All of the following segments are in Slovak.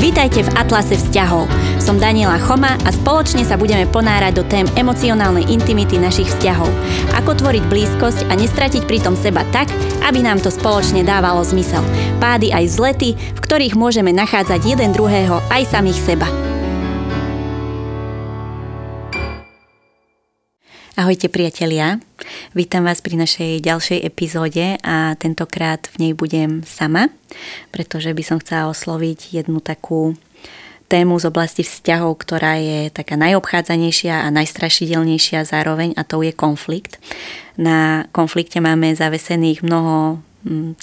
Vítajte v Atlase vzťahov. Som Daniela Choma a spoločne sa budeme ponárať do tém emocionálnej intimity našich vzťahov. Ako tvoriť blízkosť a nestratiť pritom seba tak, aby nám to spoločne dávalo zmysel. Pády aj vzlety, v ktorých môžeme nachádzať jeden druhého aj samých seba. Ahojte priatelia, vítam vás pri našej ďalšej epizóde a tentokrát v nej budem sama, pretože by som chcela osloviť jednu takú tému z oblasti vzťahov, ktorá je taká najobchádzanejšia a najstrašidelnejšia zároveň a to je konflikt. Na konflikte máme zavesených mnoho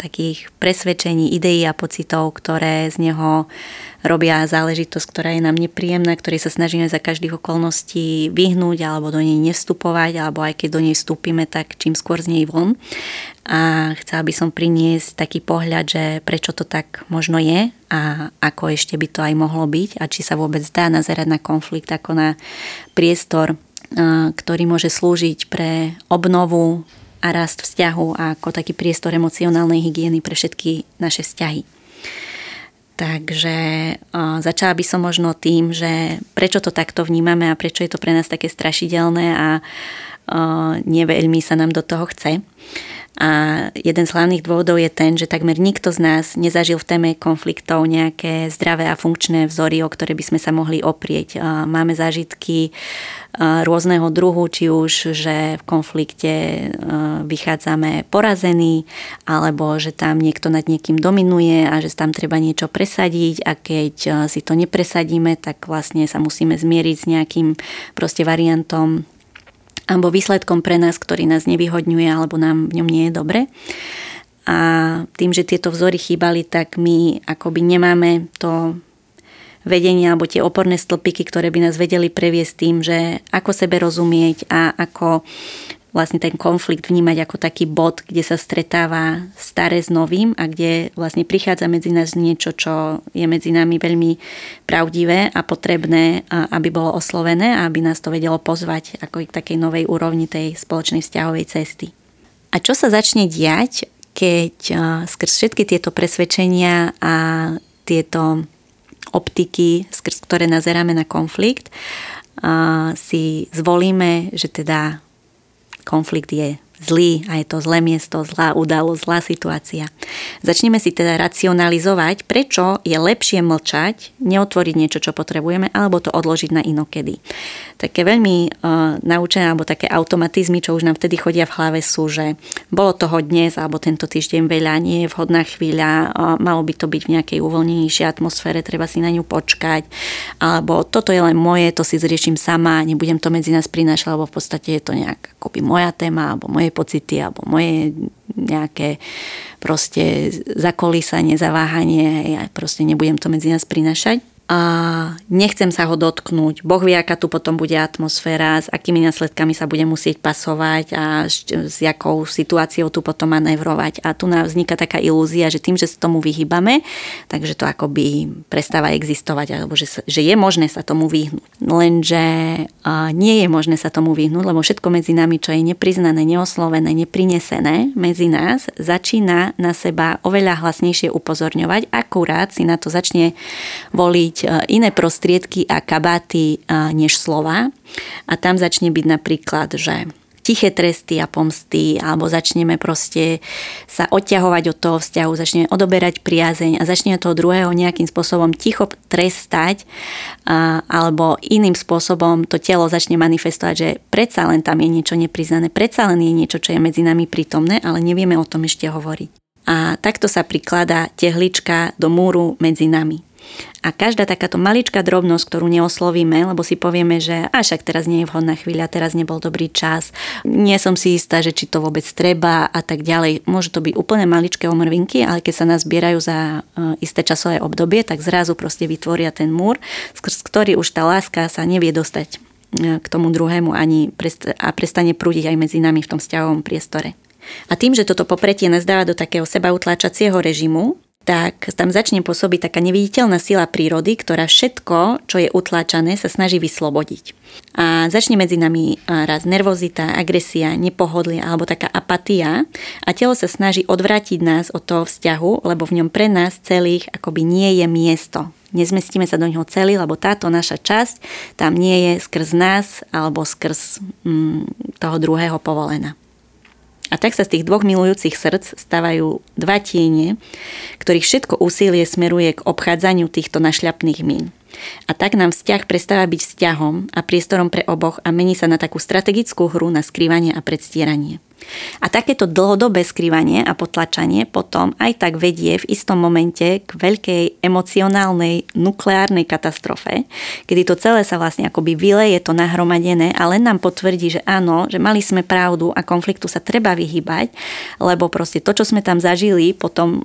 takých presvedčení, ideí a pocitov, ktoré z neho robia záležitosť, ktorá je nám nepríjemná, ktorej sa snažíme za každých okolností vyhnúť alebo do nej nevstupovať, alebo aj keď do nej vstúpime, tak čím skôr z nej von. A chcela by som priniesť taký pohľad, že prečo to tak možno je a ako ešte by to aj mohlo byť a či sa vôbec dá nazerať na konflikt ako na priestor, ktorý môže slúžiť pre obnovu a rast vzťahu a ako taký priestor emocionálnej hygieny pre všetky naše vzťahy. Takže uh, začala by som možno tým, že prečo to takto vnímame a prečo je to pre nás také strašidelné a uh, neveľmi sa nám do toho chce. A jeden z hlavných dôvodov je ten, že takmer nikto z nás nezažil v téme konfliktov nejaké zdravé a funkčné vzory, o ktoré by sme sa mohli oprieť. Máme zážitky rôzneho druhu, či už, že v konflikte vychádzame porazení, alebo že tam niekto nad niekým dominuje a že tam treba niečo presadiť a keď si to nepresadíme, tak vlastne sa musíme zmieriť s nejakým proste variantom alebo výsledkom pre nás, ktorý nás nevyhodňuje alebo nám v ňom nie je dobre. A tým, že tieto vzory chýbali, tak my akoby nemáme to vedenie alebo tie oporné stĺpiky, ktoré by nás vedeli previesť tým, že ako sebe rozumieť a ako vlastne ten konflikt vnímať ako taký bod, kde sa stretáva staré s novým a kde vlastne prichádza medzi nás niečo, čo je medzi nami veľmi pravdivé a potrebné, aby bolo oslovené a aby nás to vedelo pozvať ako k takej novej úrovni tej spoločnej vzťahovej cesty. A čo sa začne diať, keď skrz všetky tieto presvedčenia a tieto optiky, skrz ktoré nazeráme na konflikt, si zvolíme, že teda konflikt je zlý a je to zlé miesto, zlá udalosť, zlá situácia. Začneme si teda racionalizovať, prečo je lepšie mlčať, neotvoriť niečo, čo potrebujeme, alebo to odložiť na inokedy. Také veľmi uh, naučené, alebo také automatizmy, čo už nám vtedy chodia v hlave sú, že bolo toho dnes, alebo tento týždeň veľa, nie je vhodná chvíľa, uh, malo by to byť v nejakej uvoľnenejšej atmosfére, treba si na ňu počkať, alebo toto je len moje, to si zriešim sama, nebudem to medzi nás prinášať, lebo v podstate je to nejak akoby moja téma, alebo moje moje pocity alebo moje nejaké proste zakolísanie, zaváhanie, ja proste nebudem to medzi nás prinašať a nechcem sa ho dotknúť. Boh vie, aká tu potom bude atmosféra, s akými následkami sa bude musieť pasovať a s jakou situáciou tu potom manévrovať. A tu nám vzniká taká ilúzia, že tým, že sa tomu vyhýbame, takže to akoby prestáva existovať, alebo že, že je možné sa tomu vyhnúť. Lenže nie je možné sa tomu vyhnúť, lebo všetko medzi nami, čo je nepriznané, neoslovené, neprinesené medzi nás, začína na seba oveľa hlasnejšie upozorňovať, akurát si na to začne voliť E, iné prostriedky a kabáty e, než slova. A tam začne byť napríklad, že tiché tresty a pomsty, alebo začneme proste sa odťahovať od toho vzťahu, začneme odoberať priazeň a začneme toho druhého nejakým spôsobom ticho trestať, a, alebo iným spôsobom to telo začne manifestovať, že predsa len tam je niečo nepriznané, predsa len je niečo, čo je medzi nami prítomné, ale nevieme o tom ešte hovoriť. A takto sa prikladá tehlička do múru medzi nami. A každá takáto maličká drobnosť, ktorú neoslovíme, lebo si povieme, že a však teraz nie je vhodná chvíľa, teraz nebol dobrý čas, nie som si istá, že či to vôbec treba a tak ďalej. Môžu to byť úplne maličké omrvinky, ale keď sa nás zbierajú za e, isté časové obdobie, tak zrazu proste vytvoria ten múr, skrz ktorý už tá láska sa nevie dostať e, k tomu druhému ani a prestane prúdiť aj medzi nami v tom vzťahovom priestore. A tým, že toto popretie nás dáva do takého seba utláčacieho režimu, tak tam začne pôsobiť taká neviditeľná sila prírody, ktorá všetko, čo je utláčané, sa snaží vyslobodiť. A začne medzi nami raz nervozita, agresia, nepohodlie alebo taká apatia a telo sa snaží odvrátiť nás od toho vzťahu, lebo v ňom pre nás celých akoby nie je miesto. Nezmestíme sa do neho celý, lebo táto naša časť tam nie je skrz nás alebo skrz mm, toho druhého povolená. A tak sa z tých dvoch milujúcich srdc stávajú dva tiene, ktorých všetko úsilie smeruje k obchádzaniu týchto našľapných mín. A tak nám vzťah prestáva byť vzťahom a priestorom pre oboch a mení sa na takú strategickú hru na skrývanie a predstieranie. A takéto dlhodobé skrývanie a potlačanie potom aj tak vedie v istom momente k veľkej emocionálnej nukleárnej katastrofe, kedy to celé sa vlastne akoby vyleje to nahromadené a len nám potvrdí, že áno, že mali sme pravdu a konfliktu sa treba vyhybať, lebo proste to, čo sme tam zažili potom,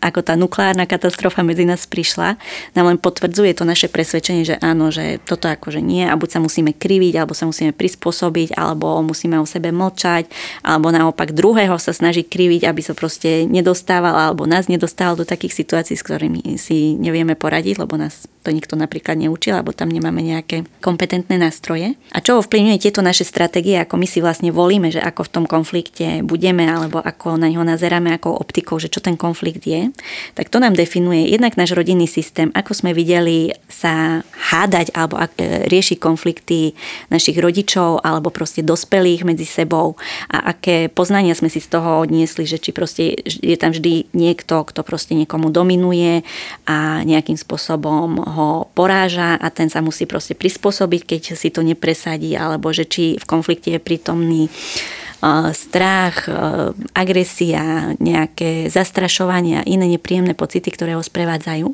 ako tá nukleárna katastrofa medzi nás prišla, nám len potvrdzuje to naše presvedčenie, že áno, že toto akože nie a buď sa musíme kriviť, alebo sa musíme prispôsobiť, alebo musíme o sebe mlčať, alebo naopak druhého sa snaží kriviť, aby sa proste nedostával alebo nás nedostával do takých situácií, s ktorými si nevieme poradiť, lebo nás to nikto napríklad neučil, alebo tam nemáme nejaké kompetentné nástroje. A čo ovplyvňuje tieto naše stratégie, ako my si vlastne volíme, že ako v tom konflikte budeme, alebo ako na neho nazeráme ako optikou, že čo ten konflikt je, tak to nám definuje jednak náš rodinný systém, ako sme videli sa hádať alebo e, riešiť konflikty našich rodičov alebo proste dospelých medzi sebou a aké poznania sme si z toho odniesli, že či proste je tam vždy niekto, kto proste niekomu dominuje a nejakým spôsobom ho poráža a ten sa musí proste prispôsobiť, keď si to nepresadí, alebo že či v konflikte je prítomný strach, agresia, nejaké zastrašovanie a iné nepríjemné pocity, ktoré ho sprevádzajú.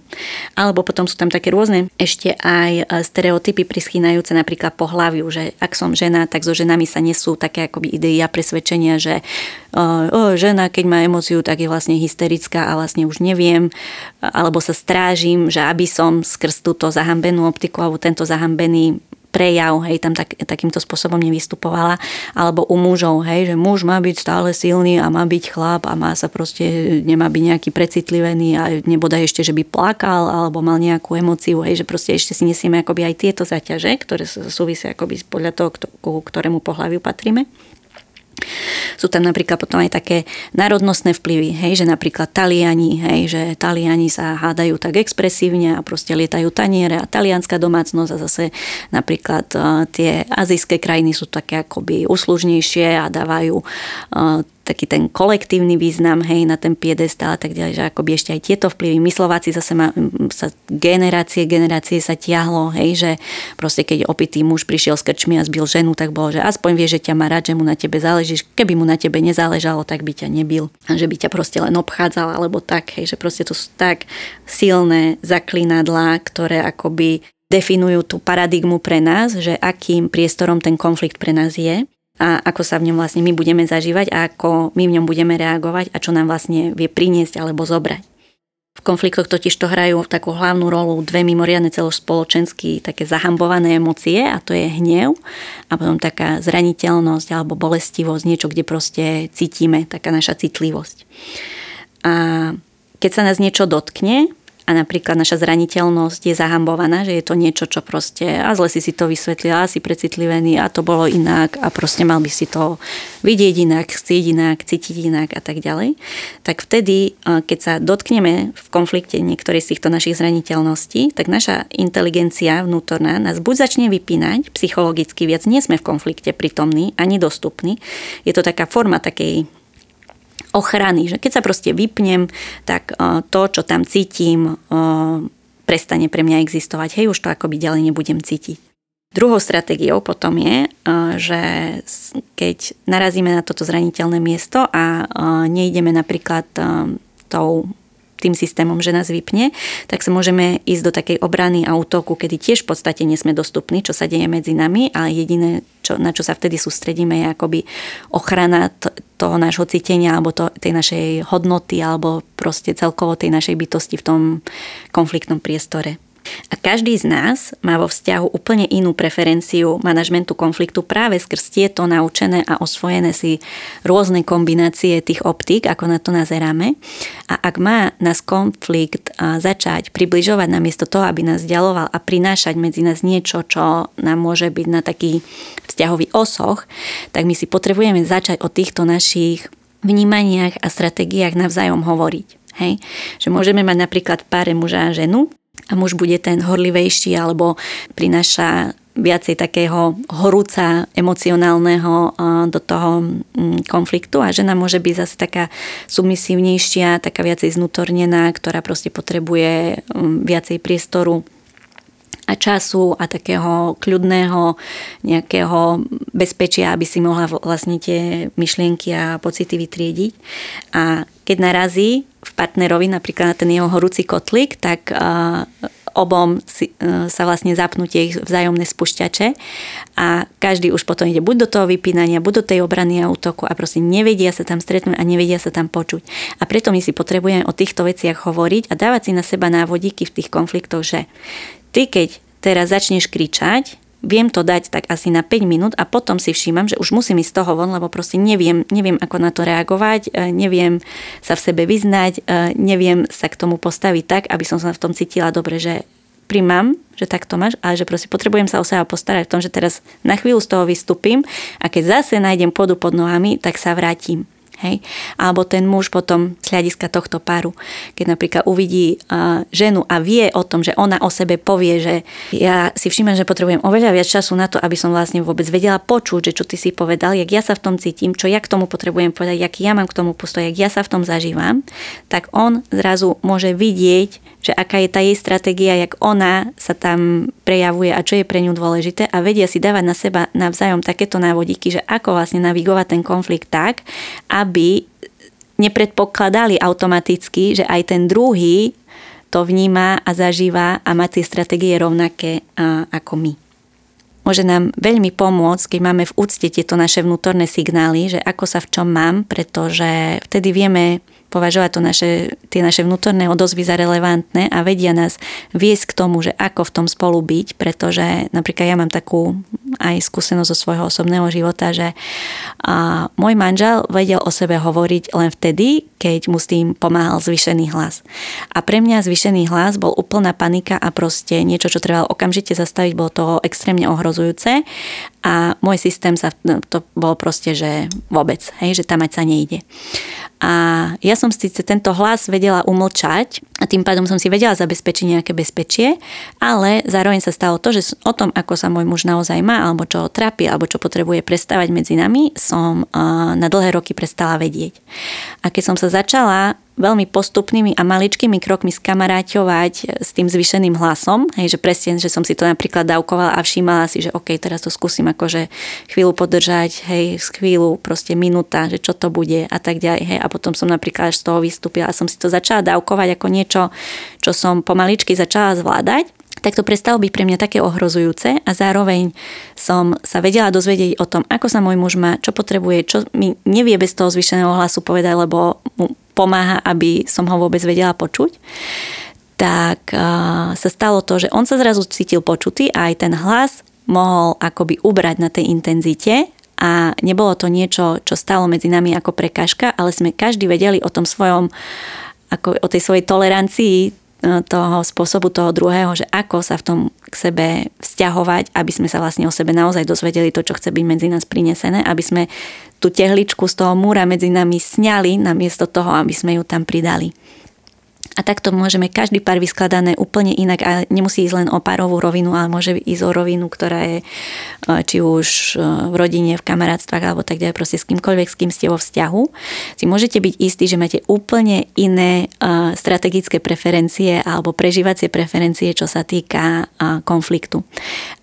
Alebo potom sú tam také rôzne ešte aj stereotypy prischýnajúce napríklad po hlaviu, že ak som žena, tak so ženami sa nesú také akoby idei a presvedčenia, že o, žena, keď má emóciu, tak je vlastne hysterická a vlastne už neviem, alebo sa strážim, že aby som skrz túto zahambenú optiku alebo tento zahambený prejav, hej, tam tak, takýmto spôsobom nevystupovala, alebo u mužov, hej, že muž má byť stále silný a má byť chlap a má sa proste, nemá byť nejaký precitlivený a nebodaj ešte, že by plakal alebo mal nejakú emóciu, hej, že proste ešte si nesieme akoby aj tieto zaťaže, ktoré súvisia akoby podľa toho, ku ktorému pohľaviu patríme. Sú tam napríklad potom aj také národnostné vplyvy, hej, že napríklad Taliani, hej, že Taliani sa hádajú tak expresívne a proste lietajú taniere a talianská domácnosť a zase napríklad uh, tie azijské krajiny sú také akoby uslužnejšie a dávajú uh, taký ten kolektívny význam, hej, na ten piedestál a tak ďalej, že akoby ešte aj tieto vplyvy. My Slováci zase ma, sa generácie, generácie sa tiahlo, hej, že proste keď opitý muž prišiel s krčmi a zbil ženu, tak bolo, že aspoň vie, že ťa má rád, že mu na tebe záleží. Keby mu na tebe nezáležalo, tak by ťa nebil. A že by ťa proste len obchádzal, alebo tak, hej, že proste to sú tak silné zaklinadlá, ktoré akoby definujú tú paradigmu pre nás, že akým priestorom ten konflikt pre nás je a ako sa v ňom vlastne my budeme zažívať a ako my v ňom budeme reagovať a čo nám vlastne vie priniesť alebo zobrať. V konfliktoch totiž to hrajú takú hlavnú rolu dve mimoriadne celospoločensky také zahambované emócie a to je hnev a potom taká zraniteľnosť alebo bolestivosť, niečo, kde proste cítime, taká naša citlivosť. A keď sa nás niečo dotkne, a napríklad naša zraniteľnosť je zahambovaná, že je to niečo, čo proste a zle si si to vysvetlila, si precitlivený a to bolo inak a proste mal by si to vidieť inak, chcieť inak, cítiť inak a tak ďalej, tak vtedy, keď sa dotkneme v konflikte niektorej z týchto našich zraniteľností, tak naša inteligencia vnútorná nás buď začne vypínať psychologicky, viac nie sme v konflikte prítomní ani dostupní. Je to taká forma takej ochrany, že keď sa proste vypnem, tak e, to, čo tam cítim, e, prestane pre mňa existovať. Hej, už to akoby ďalej nebudem cítiť. Druhou stratégiou potom je, e, že keď narazíme na toto zraniteľné miesto a nejdeme napríklad tou tým systémom, že nás vypne, tak sa môžeme ísť do takej obrany a útoku, kedy tiež v podstate nie sme dostupní, čo sa deje medzi nami a jediné, čo, na čo sa vtedy sústredíme, je akoby ochrana t- toho nášho cítenia alebo to, tej našej hodnoty alebo proste celkovo tej našej bytosti v tom konfliktnom priestore. A každý z nás má vo vzťahu úplne inú preferenciu manažmentu konfliktu práve skrz tieto naučené a osvojené si rôzne kombinácie tých optík, ako na to nazeráme. A ak má nás konflikt začať približovať namiesto toho, aby nás ďaloval a prinášať medzi nás niečo, čo nám môže byť na taký vzťahový osoch, tak my si potrebujeme začať o týchto našich vnímaniach a stratégiách navzájom hovoriť. Hej? Že môžeme mať napríklad páre muža a ženu a muž bude ten horlivejší alebo prináša viacej takého horúca emocionálneho do toho mm, konfliktu. A žena môže byť zase taká submisívnejšia, taká viacej znutornená, ktorá proste potrebuje mm, viacej priestoru a času a takého kľudného nejakého bezpečia, aby si mohla vlastne tie myšlienky a pocity vytriediť. A keď narazí v partnerovi napríklad na ten jeho horúci kotlik, tak obom si, e, sa vlastne zapnú tie vzájomné spúšťače a každý už potom ide buď do toho vypínania, buď do tej obrany a útoku a proste nevedia sa tam stretnúť a nevedia sa tam počuť. A preto my si potrebujeme o týchto veciach hovoriť a dávať si na seba návodíky v tých konfliktoch, že ty keď teraz začneš kričať, viem to dať tak asi na 5 minút a potom si všímam, že už musím ísť z toho von, lebo proste neviem, neviem ako na to reagovať, e, neviem sa v sebe vyznať, e, neviem sa k tomu postaviť tak, aby som sa v tom cítila dobre, že príjmam, že tak to máš, ale že proste potrebujem sa o seba postarať v tom, že teraz na chvíľu z toho vystúpim a keď zase nájdem podu pod nohami, tak sa vrátim. Hej? Alebo ten muž potom z hľadiska tohto páru, keď napríklad uvidí uh, ženu a vie o tom, že ona o sebe povie, že ja si všímam, že potrebujem oveľa viac času na to, aby som vlastne vôbec vedela počuť, že čo ty si povedal, jak ja sa v tom cítim, čo ja k tomu potrebujem povedať, jak ja mám k tomu postoj, jak ja sa v tom zažívam, tak on zrazu môže vidieť, že aká je tá jej stratégia, jak ona sa tam prejavuje a čo je pre ňu dôležité a vedia si dávať na seba navzájom takéto návodíky, že ako vlastne navigovať ten konflikt tak, aby nepredpokladali automaticky, že aj ten druhý to vníma a zažíva a má tie stratégie rovnaké ako my. Môže nám veľmi pomôcť, keď máme v úcte tieto naše vnútorné signály, že ako sa v čom mám, pretože vtedy vieme považovať to naše, tie naše vnútorné odozvy za relevantné a vedia nás viesť k tomu, že ako v tom spolu byť, pretože napríklad ja mám takú aj skúsenosť zo svojho osobného života, že a môj manžel vedel o sebe hovoriť len vtedy, keď mu s tým pomáhal zvyšený hlas. A pre mňa zvyšený hlas bol úplná panika a proste niečo, čo trebalo okamžite zastaviť, bolo to extrémne ohrozujúce a môj systém sa, no, to bolo proste, že vôbec, hej, že tam ať sa nejde. A ja som síce tento hlas vedela umlčať a tým pádom som si vedela zabezpečiť nejaké bezpečie, ale zároveň sa stalo to, že o tom, ako sa môj muž naozaj má, alebo čo ho trápi, alebo čo potrebuje prestávať medzi nami, som na dlhé roky prestala vedieť. A keď som sa začala veľmi postupnými a maličkými krokmi skamaráťovať s tým zvyšeným hlasom, hej, že presne, že som si to napríklad dávkovala a všímala si, že OK, teraz to skúsim akože chvíľu podržať, hej, chvíľu, proste minúta, že čo to bude a tak ďalej, hej, a potom som napríklad z toho vystúpila a som si to začala dávkovať ako niečo, čo som pomaličky začala zvládať tak to prestalo byť pre mňa také ohrozujúce a zároveň som sa vedela dozvedieť o tom, ako sa môj muž má, čo potrebuje, čo mi nevie bez toho zvyšeného hlasu povedať, lebo mu pomáha, aby som ho vôbec vedela počuť, tak sa stalo to, že on sa zrazu cítil počutý a aj ten hlas mohol akoby ubrať na tej intenzite a nebolo to niečo, čo stalo medzi nami ako prekážka, ale sme každý vedeli o tom svojom, ako o tej svojej tolerancii e, toho spôsobu toho druhého, že ako sa v tom k sebe vzťahovať, aby sme sa vlastne o sebe naozaj dozvedeli to, čo chce byť medzi nás prinesené, aby sme tú tehličku z toho múra medzi nami sňali, namiesto toho, aby sme ju tam pridali. A takto môžeme každý pár vyskladané úplne inak a nemusí ísť len o párovú rovinu, ale môže ísť o rovinu, ktorá je e, či už e, v rodine, v kamarátstvách alebo tak ďalej, proste s kýmkoľvek, s kým ste vo vzťahu. Si môžete byť istí, že máte úplne iné e, strategické preferencie alebo prežívacie preferencie, čo sa týka konfliktu.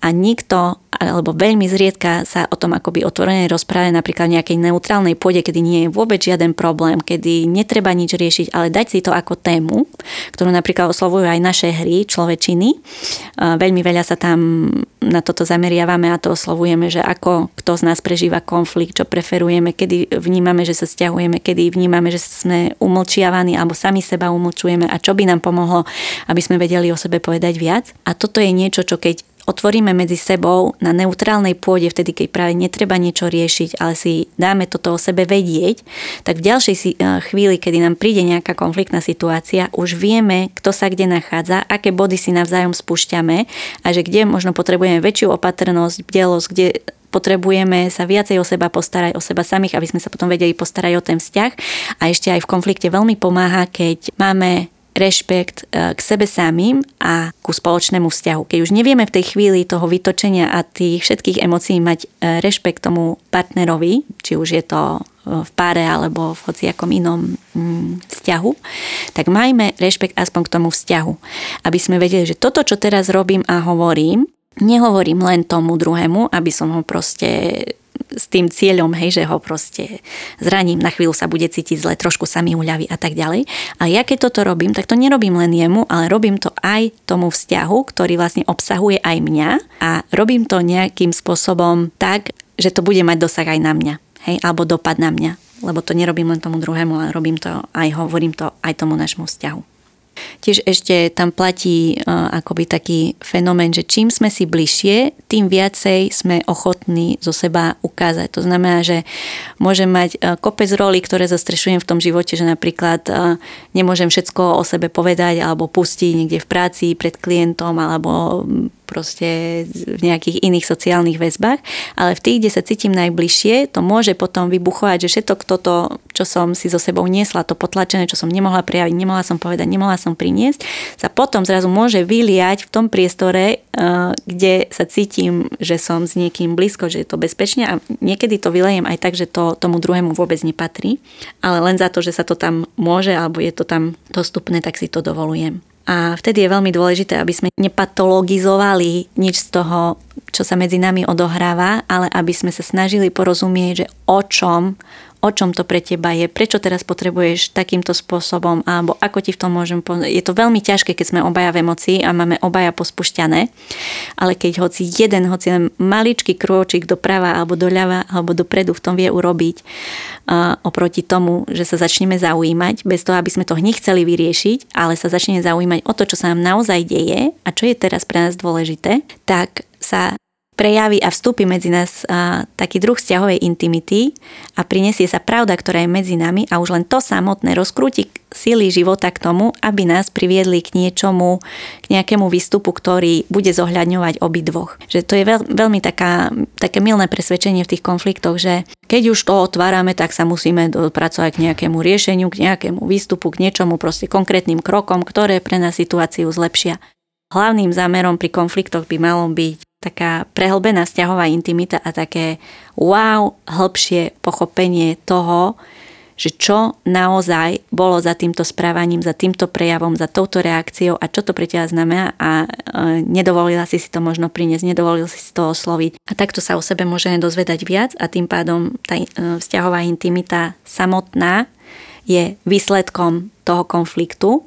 A nikto alebo veľmi zriedka sa o tom akoby otvorene rozpráva napríklad v nejakej neutrálnej pôde, kedy nie je vôbec žiaden problém, kedy netreba nič riešiť, ale dať si to ako tému, ktorú napríklad oslovujú aj naše hry, človečiny. Veľmi veľa sa tam na toto zameriavame a to oslovujeme, že ako kto z nás prežíva konflikt, čo preferujeme, kedy vnímame, že sa stiahujeme, kedy vnímame, že sme umlčiavaní alebo sami seba umlčujeme a čo by nám pomohlo, aby sme vedeli o sebe povedať viac. A toto je niečo, čo keď otvoríme medzi sebou na neutrálnej pôde, vtedy keď práve netreba niečo riešiť, ale si dáme toto o sebe vedieť, tak v ďalšej eh, chvíli, kedy nám príde nejaká konfliktná situácia, už vieme, kto sa kde nachádza, aké body si navzájom spúšťame a že kde možno potrebujeme väčšiu opatrnosť, bdelosť, kde potrebujeme sa viacej o seba postarať, o seba samých, aby sme sa potom vedeli postarať o ten vzťah. A ešte aj v konflikte veľmi pomáha, keď máme rešpekt e, k sebe samým a ku spoločnému vzťahu. Keď už nevieme v tej chvíli toho vytočenia a tých všetkých emócií mať e, rešpekt tomu partnerovi, či už je to v páre alebo v hociakom inom mm, vzťahu, tak majme rešpekt aspoň k tomu vzťahu. Aby sme vedeli, že toto, čo teraz robím a hovorím, nehovorím len tomu druhému, aby som ho proste s tým cieľom, hej, že ho proste zraním, na chvíľu sa bude cítiť zle, trošku sa mi uľaví a tak ďalej. A ja keď toto robím, tak to nerobím len jemu, ale robím to aj tomu vzťahu, ktorý vlastne obsahuje aj mňa a robím to nejakým spôsobom tak, že to bude mať dosah aj na mňa hej, alebo dopad na mňa. Lebo to nerobím len tomu druhému, ale robím to aj, hovorím to aj tomu našmu vzťahu. Tiež ešte tam platí uh, akoby taký fenomén, že čím sme si bližšie, tým viacej sme ochotní zo seba ukázať. To znamená, že môžem mať uh, kopec roli, ktoré zastrešujem v tom živote, že napríklad uh, nemôžem všetko o sebe povedať alebo pustiť niekde v práci pred klientom alebo proste v nejakých iných sociálnych väzbách, ale v tých, kde sa cítim najbližšie, to môže potom vybuchovať, že všetko toto, čo som si so sebou niesla, to potlačené, čo som nemohla prejaviť, nemohla som povedať, nemohla som priniesť, sa potom zrazu môže vyliať v tom priestore, eh, kde sa cítim, že som s niekým blízko, že je to bezpečne a niekedy to vylejem aj tak, že to tomu druhému vôbec nepatrí, ale len za to, že sa to tam môže alebo je to tam dostupné, tak si to dovolujem. A vtedy je veľmi dôležité, aby sme nepatologizovali nič z toho, čo sa medzi nami odohráva, ale aby sme sa snažili porozumieť, že o čom o čom to pre teba je, prečo teraz potrebuješ takýmto spôsobom, alebo ako ti v tom môžem pomôcť. Je to veľmi ťažké, keď sme obaja v emocii a máme obaja pospušťané, ale keď hoci jeden, hoci len maličký krôčik doprava alebo doľava alebo dopredu v tom vie urobiť uh, oproti tomu, že sa začneme zaujímať, bez toho, aby sme to hneď chceli vyriešiť, ale sa začneme zaujímať o to, čo sa nám naozaj deje a čo je teraz pre nás dôležité, tak sa prejaví a vstúpi medzi nás a, taký druh vzťahovej intimity a prinesie sa pravda, ktorá je medzi nami a už len to samotné rozkrúti síly života k tomu, aby nás priviedli k niečomu, k nejakému výstupu, ktorý bude zohľadňovať obidvoch. Že to je veľ, veľmi taká, také milné presvedčenie v tých konfliktoch, že keď už to otvárame, tak sa musíme dopracovať k nejakému riešeniu, k nejakému výstupu, k niečomu proste konkrétnym krokom, ktoré pre nás situáciu zlepšia. Hlavným zámerom pri konfliktoch by malo byť taká prehlbená vzťahová intimita a také wow, hĺbšie pochopenie toho, že čo naozaj bolo za týmto správaním, za týmto prejavom, za touto reakciou a čo to pre teba znamená a e, nedovolila si si to možno priniesť, nedovolil si si to osloviť. A takto sa o sebe môžeme dozvedať viac a tým pádom tá e, vzťahová intimita samotná je výsledkom toho konfliktu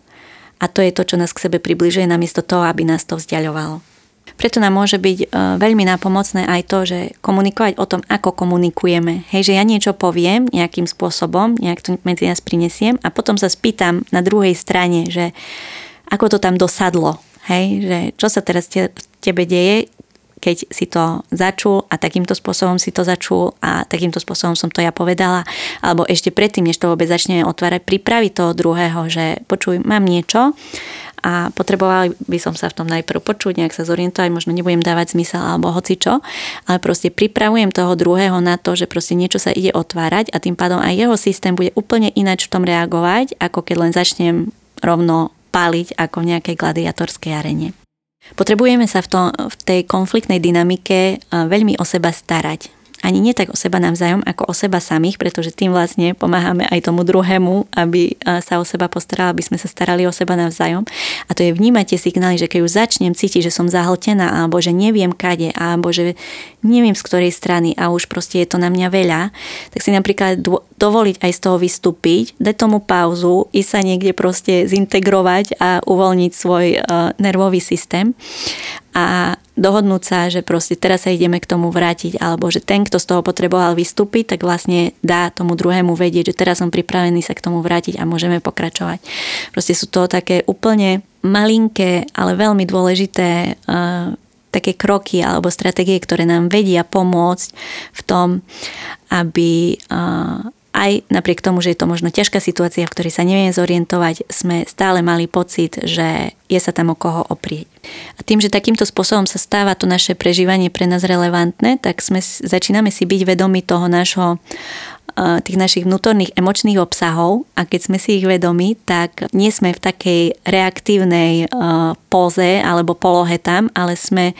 a to je to, čo nás k sebe približuje namiesto toho, aby nás to vzdialovalo. Preto nám môže byť e, veľmi nápomocné aj to, že komunikovať o tom, ako komunikujeme. Hej, že ja niečo poviem nejakým spôsobom, nejak to medzi nás prinesiem a potom sa spýtam na druhej strane, že ako to tam dosadlo. Hej, že čo sa teraz te, tebe deje, keď si to začul a takýmto spôsobom si to začul a takýmto spôsobom som to ja povedala, alebo ešte predtým, než to vôbec začne otvárať, pripraviť toho druhého, že počuj, mám niečo a potrebovali by som sa v tom najprv počuť, nejak sa zorientovať, možno nebudem dávať zmysel alebo hoci čo, ale proste pripravujem toho druhého na to, že proste niečo sa ide otvárať a tým pádom aj jeho systém bude úplne ináč v tom reagovať, ako keď len začnem rovno páliť ako v nejakej gladiatorskej arene. Potrebujeme sa v, tom, v tej konfliktnej dynamike veľmi o seba starať ani nie tak o seba navzájom, ako o seba samých, pretože tým vlastne pomáhame aj tomu druhému, aby sa o seba postaral, aby sme sa starali o seba navzájom. A to je vnímať tie signály, že keď už začnem cítiť, že som zahltená, alebo že neviem kade, alebo že neviem z ktorej strany a už proste je to na mňa veľa, tak si napríklad dovoliť aj z toho vystúpiť, dať tomu pauzu, ísť sa niekde proste zintegrovať a uvoľniť svoj nervový systém a dohodnúť sa, že proste teraz sa ideme k tomu vrátiť, alebo že ten, kto z toho potreboval vystúpiť, tak vlastne dá tomu druhému vedieť, že teraz som pripravený sa k tomu vrátiť a môžeme pokračovať. Proste sú to také úplne malinké, ale veľmi dôležité uh, také kroky alebo stratégie, ktoré nám vedia pomôcť v tom, aby uh, aj napriek tomu, že je to možno ťažká situácia, v ktorej sa nevieme zorientovať, sme stále mali pocit, že je sa tam o koho oprieť. A tým, že takýmto spôsobom sa stáva to naše prežívanie pre nás relevantné, tak sme, začíname si byť vedomi toho nášho tých našich vnútorných emočných obsahov a keď sme si ich vedomi, tak nie sme v takej reaktívnej póze alebo polohe tam, ale sme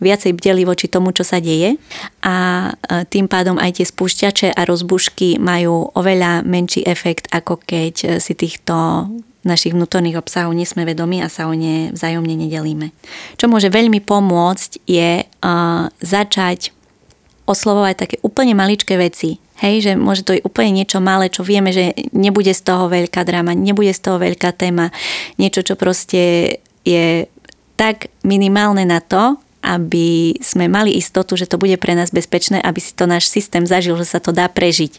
viacej bdeli voči tomu, čo sa deje a tým pádom aj tie spúšťače a rozbušky majú oveľa menší efekt, ako keď si týchto našich vnútorných obsahov nie sme vedomi a sa o ne vzájomne nedelíme. Čo môže veľmi pomôcť je začať oslovovať také úplne maličké veci. Hej, že môže to byť úplne niečo malé, čo vieme, že nebude z toho veľká drama, nebude z toho veľká téma. Niečo, čo proste je tak minimálne na to, aby sme mali istotu, že to bude pre nás bezpečné, aby si to náš systém zažil, že sa to dá prežiť.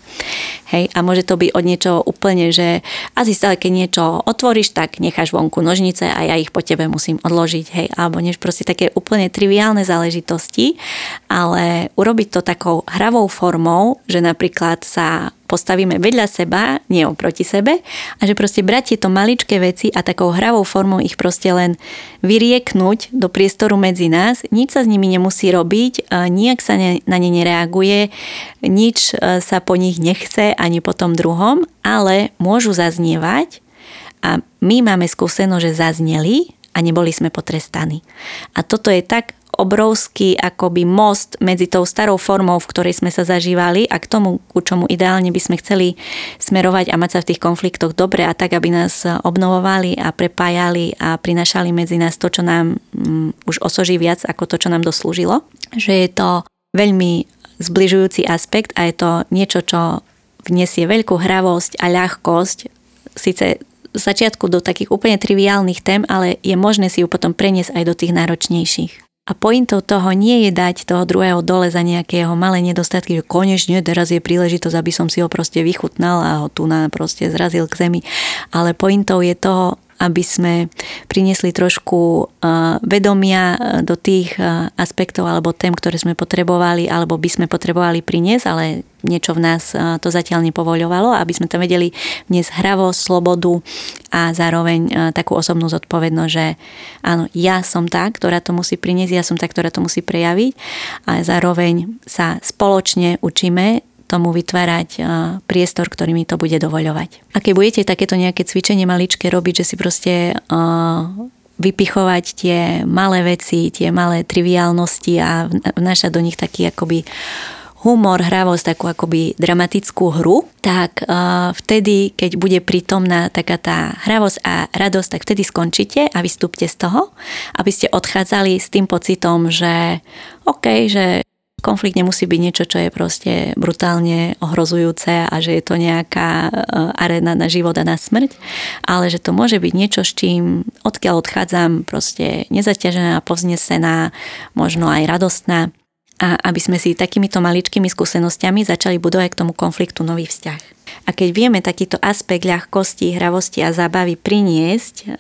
Hej, a môže to byť od niečoho úplne, že asi stále keď niečo otvoríš, tak necháš vonku nožnice a ja ich po tebe musím odložiť. Hej, alebo než proste také úplne triviálne záležitosti, ale urobiť to takou hravou formou, že napríklad sa postavíme vedľa seba, nie oproti sebe a že proste brať tieto maličké veci a takou hravou formou ich proste len vyrieknúť do priestoru medzi nás. Nič sa s nimi nemusí robiť, nijak sa na ne nereaguje, nič e, sa po nich nechce ani po tom druhom, ale môžu zaznievať a my máme skúsenosť, že zazneli a neboli sme potrestaní. A toto je tak obrovský akoby most medzi tou starou formou, v ktorej sme sa zažívali a k tomu, ku čomu ideálne by sme chceli smerovať a mať sa v tých konfliktoch dobre a tak, aby nás obnovovali a prepájali a prinašali medzi nás to, čo nám um, už osoží viac ako to, čo nám doslúžilo. Že je to veľmi zbližujúci aspekt a je to niečo, čo vniesie veľkú hravosť a ľahkosť, síce začiatku do takých úplne triviálnych tém, ale je možné si ju potom preniesť aj do tých náročnejších. A pointou toho nie je dať toho druhého dole za nejaké jeho malé nedostatky, že konečne teraz je príležitosť, aby som si ho proste vychutnal a ho tu na proste zrazil k zemi. Ale pointou je toho, aby sme priniesli trošku vedomia do tých aspektov alebo tém, ktoré sme potrebovali alebo by sme potrebovali priniesť, ale niečo v nás to zatiaľ nepovoľovalo, aby sme tam vedeli dnes hravo, slobodu a zároveň takú osobnú zodpovednosť, že áno, ja som tá, ktorá to musí priniesť, ja som tá, ktorá to musí prejaviť a zároveň sa spoločne učíme tomu vytvárať priestor, ktorý mi to bude dovoľovať. A keď budete takéto nejaké cvičenie maličké robiť, že si proste vypichovať tie malé veci, tie malé triviálnosti a vnášať do nich taký akoby humor, hravosť, takú akoby dramatickú hru, tak vtedy, keď bude prítomná taká tá hravosť a radosť, tak vtedy skončíte a vystúpte z toho, aby ste odchádzali s tým pocitom, že OK, že konflikt nemusí byť niečo, čo je proste brutálne ohrozujúce a že je to nejaká e, arena na život a na smrť, ale že to môže byť niečo, s čím odkiaľ odchádzam proste nezaťažená, povznesená, možno aj radostná a aby sme si takýmito maličkými skúsenostiami začali budovať k tomu konfliktu nový vzťah. A keď vieme takýto aspekt ľahkosti, hravosti a zábavy priniesť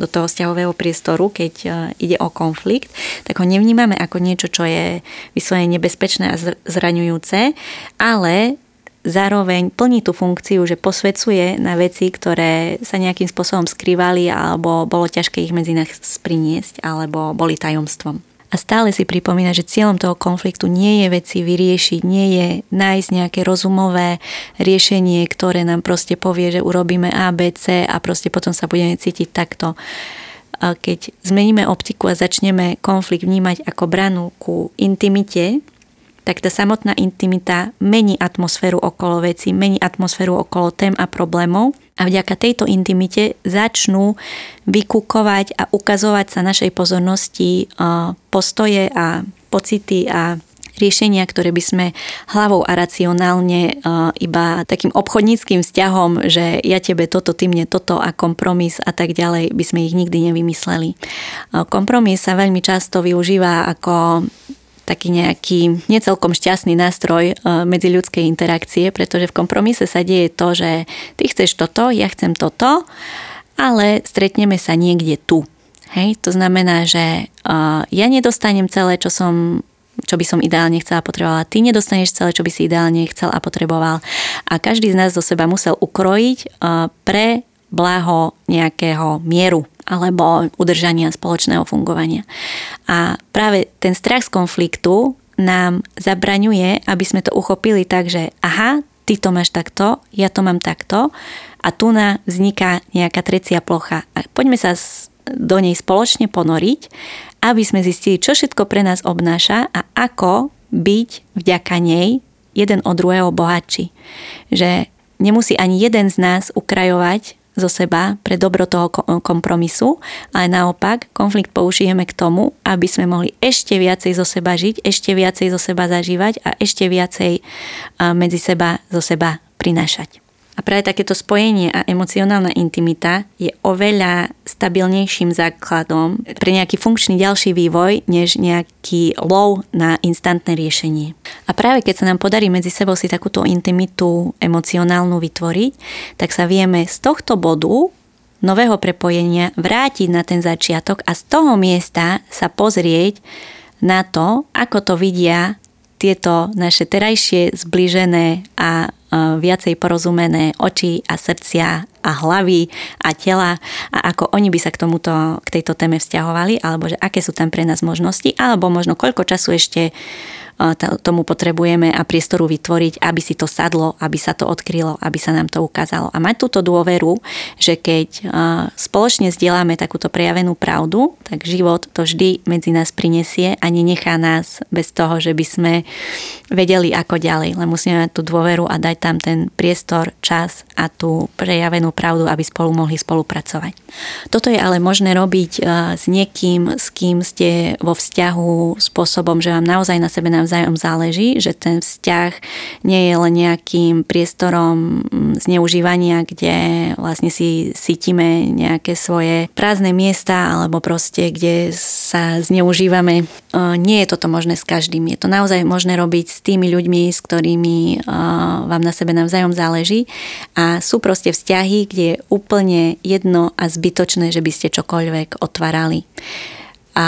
do toho vzťahového priestoru, keď ide o konflikt, tak ho nevnímame ako niečo, čo je vyslovene nebezpečné a zraňujúce, ale zároveň plní tú funkciu, že posvedcuje na veci, ktoré sa nejakým spôsobom skrývali alebo bolo ťažké ich medzi nás priniesť alebo boli tajomstvom a stále si pripomína, že cieľom toho konfliktu nie je veci vyriešiť, nie je nájsť nejaké rozumové riešenie, ktoré nám proste povie, že urobíme A, B, C a proste potom sa budeme cítiť takto. Keď zmeníme optiku a začneme konflikt vnímať ako branu ku intimite, tak tá samotná intimita mení atmosféru okolo veci, mení atmosféru okolo tém a problémov a vďaka tejto intimite začnú vykúkovať a ukazovať sa našej pozornosti postoje a pocity a riešenia, ktoré by sme hlavou a racionálne iba takým obchodníckým vzťahom, že ja tebe toto, ty mne toto a kompromis a tak ďalej, by sme ich nikdy nevymysleli. Kompromis sa veľmi často využíva ako taký nejaký necelkom šťastný nástroj e, medzi ľudskej interakcie, pretože v kompromise sa deje to, že ty chceš toto, ja chcem toto, ale stretneme sa niekde tu. Hej, to znamená, že uh, ja nedostanem celé, čo som čo by som ideálne chcela a potrebovala. Ty nedostaneš celé, čo by si ideálne chcel a potreboval. A každý z nás do seba musel ukrojiť uh, pre blaho nejakého mieru alebo udržania spoločného fungovania. A práve ten strach z konfliktu nám zabraňuje, aby sme to uchopili tak, že aha, ty to máš takto, ja to mám takto a tu na vzniká nejaká trecia plocha. A poďme sa do nej spoločne ponoriť, aby sme zistili, čo všetko pre nás obnáša a ako byť vďaka nej jeden od druhého bohatší. Že nemusí ani jeden z nás ukrajovať zo seba pre dobro toho kompromisu, ale naopak konflikt použijeme k tomu, aby sme mohli ešte viacej zo seba žiť, ešte viacej zo seba zažívať a ešte viacej medzi seba zo seba prinášať. A práve takéto spojenie a emocionálna intimita je oveľa stabilnejším základom pre nejaký funkčný ďalší vývoj, než nejaký low na instantné riešenie. A práve keď sa nám podarí medzi sebou si takúto intimitu emocionálnu vytvoriť, tak sa vieme z tohto bodu nového prepojenia vrátiť na ten začiatok a z toho miesta sa pozrieť na to, ako to vidia tieto naše terajšie zbližené a viacej porozumené oči a srdcia a hlavy a tela a ako oni by sa k, tomuto, k tejto téme vzťahovali alebo že aké sú tam pre nás možnosti alebo možno koľko času ešte tomu potrebujeme a priestoru vytvoriť, aby si to sadlo, aby sa to odkrylo, aby sa nám to ukázalo. A mať túto dôveru, že keď spoločne zdieľame takúto prejavenú pravdu, tak život to vždy medzi nás prinesie a nenechá nás bez toho, že by sme vedeli ako ďalej. Len musíme mať tú dôveru a dať tam ten priestor, čas a tú prejavenú pravdu, aby spolu mohli spolupracovať. Toto je ale možné robiť s niekým, s kým ste vo vzťahu spôsobom, že vám naozaj na sebe navzájom záleží, že ten vzťah nie je len nejakým priestorom mm, zneužívania, kde vlastne si cítime nejaké svoje prázdne miesta alebo proste, kde sa zneužívame. E, nie je toto možné s každým. Je to naozaj možné robiť s tými ľuďmi, s ktorými e, vám na sebe navzájom záleží. A sú proste vzťahy, kde je úplne jedno a zbytočné, že by ste čokoľvek otvárali. A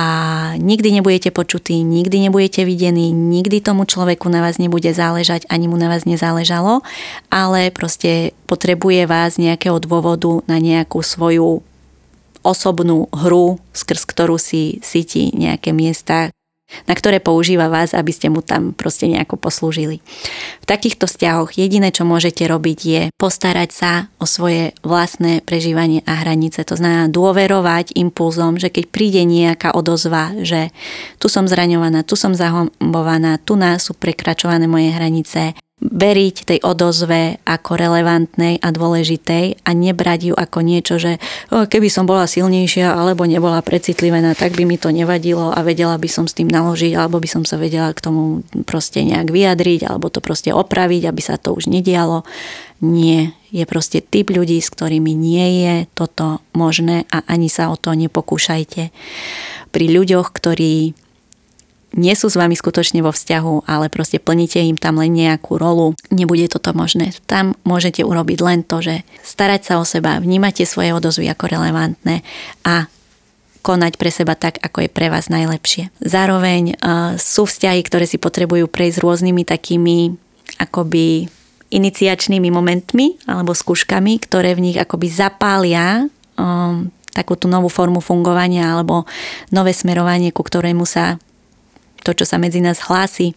nikdy nebudete počutí, nikdy nebudete videní, nikdy tomu človeku na vás nebude záležať, ani mu na vás nezáležalo, ale proste potrebuje vás nejakého dôvodu na nejakú svoju osobnú hru, skrz ktorú si cíti nejaké miesta, na ktoré používa vás, aby ste mu tam proste nejako poslúžili. V takýchto vzťahoch jediné, čo môžete robiť, je postarať sa o svoje vlastné prežívanie a hranice. To znamená dôverovať impulzom, že keď príde nejaká odozva, že tu som zraňovaná, tu som zahombovaná, tu nás sú prekračované moje hranice, veriť tej odozve ako relevantnej a dôležitej a nebrať ju ako niečo, že keby som bola silnejšia alebo nebola precitlivená, tak by mi to nevadilo a vedela by som s tým naložiť alebo by som sa vedela k tomu proste nejak vyjadriť alebo to proste opraviť, aby sa to už nedialo. Nie, je proste typ ľudí, s ktorými nie je toto možné a ani sa o to nepokúšajte. Pri ľuďoch, ktorí nie sú s vami skutočne vo vzťahu, ale proste plníte im tam len nejakú rolu, nebude toto možné. Tam môžete urobiť len to, že starať sa o seba, vnímate svoje odozvy ako relevantné a konať pre seba tak, ako je pre vás najlepšie. Zároveň uh, sú vzťahy, ktoré si potrebujú prejsť rôznymi takými akoby iniciačnými momentmi alebo skúškami, ktoré v nich akoby zapália um, takú tú novú formu fungovania alebo nové smerovanie, ku ktorému sa to, čo sa medzi nás hlási,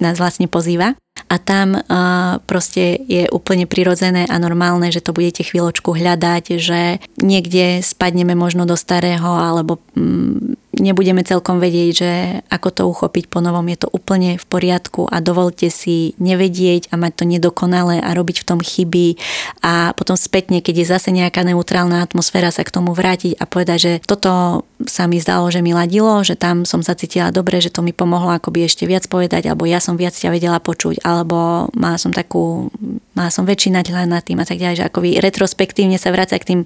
nás vlastne pozýva. A tam uh, proste je úplne prirodzené a normálne, že to budete chvíľočku hľadať, že niekde spadneme možno do starého alebo mm, nebudeme celkom vedieť, že ako to uchopiť po novom. Je to úplne v poriadku a dovolte si nevedieť a mať to nedokonalé a robiť v tom chyby a potom spätne, keď je zase nejaká neutrálna atmosféra, sa k tomu vrátiť a povedať, že toto sa mi zdalo, že mi ladilo, že tam som sa cítila dobre, že to mi pomohlo akoby ešte viac povedať, alebo ja som viac ťa vedela počuť, alebo mala som takú, mala som väčší nadhľad nad tým a tak ďalej, že akoby retrospektívne sa vráca k tým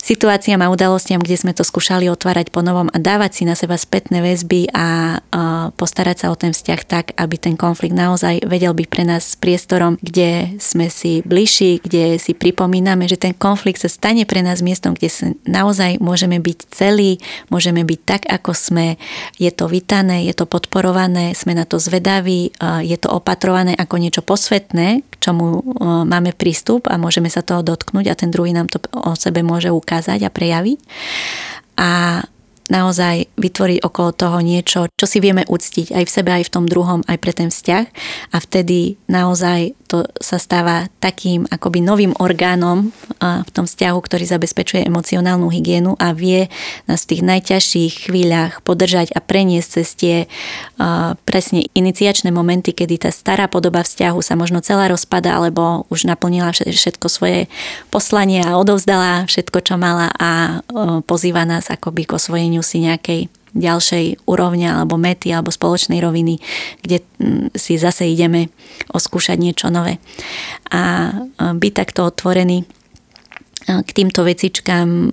situáciám a udalostiam, kde sme to skúšali otvárať po novom a dávať si na seba spätné väzby a postarať sa o ten vzťah tak, aby ten konflikt naozaj vedel byť pre nás priestorom, kde sme si bližší, kde si pripomíname, že ten konflikt sa stane pre nás miestom, kde sa naozaj môžeme byť celí, môžeme byť tak, ako sme, je to vítané, je to podporované, sme na to zvedaví, je to opatrované ako niečo posvetné, čomu máme prístup a môžeme sa toho dotknúť a ten druhý nám to o sebe môže ukázať a prejaviť. A naozaj vytvoriť okolo toho niečo, čo si vieme uctiť aj v sebe, aj v tom druhom, aj pre ten vzťah. A vtedy naozaj to sa stáva takým akoby novým orgánom v tom vzťahu, ktorý zabezpečuje emocionálnu hygienu a vie nás v tých najťažších chvíľach podržať a preniesť cez tie presne iniciačné momenty, kedy tá stará podoba vzťahu sa možno celá rozpada, alebo už naplnila všetko svoje poslanie a odovzdala všetko, čo mala a pozýva nás akoby k osvojeniu si nejakej ďalšej úrovne alebo mety alebo spoločnej roviny, kde mm, si zase ideme oskúšať niečo nové. A byť takto otvorený k týmto vecičkám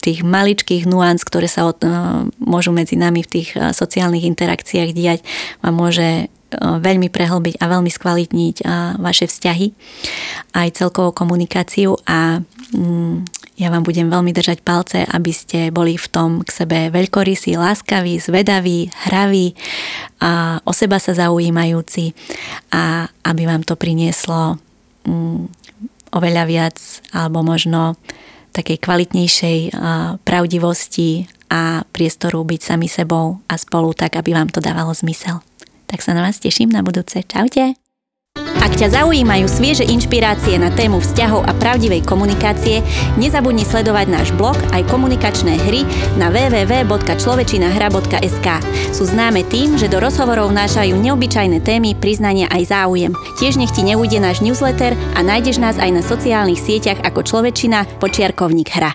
tých maličkých nuans, ktoré sa môžu medzi nami v tých sociálnych interakciách diať, vám môže veľmi prehlbiť a veľmi skvalitniť vaše vzťahy, aj celkovú komunikáciu a mm, ja vám budem veľmi držať palce, aby ste boli v tom k sebe veľkorysí, láskaví, zvedaví, hraví, a o seba sa zaujímajúci a aby vám to prinieslo mm, oveľa viac alebo možno takej kvalitnejšej pravdivosti a priestoru byť sami sebou a spolu tak, aby vám to dávalo zmysel. Tak sa na vás teším na budúce. Čaute! Ak ťa zaujímajú svieže inšpirácie na tému vzťahov a pravdivej komunikácie, nezabudni sledovať náš blog aj komunikačné hry na www.človečinahra.sk. Sú známe tým, že do rozhovorov nášajú neobyčajné témy, priznania aj záujem. Tiež nech ti neujde náš newsletter a nájdeš nás aj na sociálnych sieťach ako Človečina počiarkovník hra.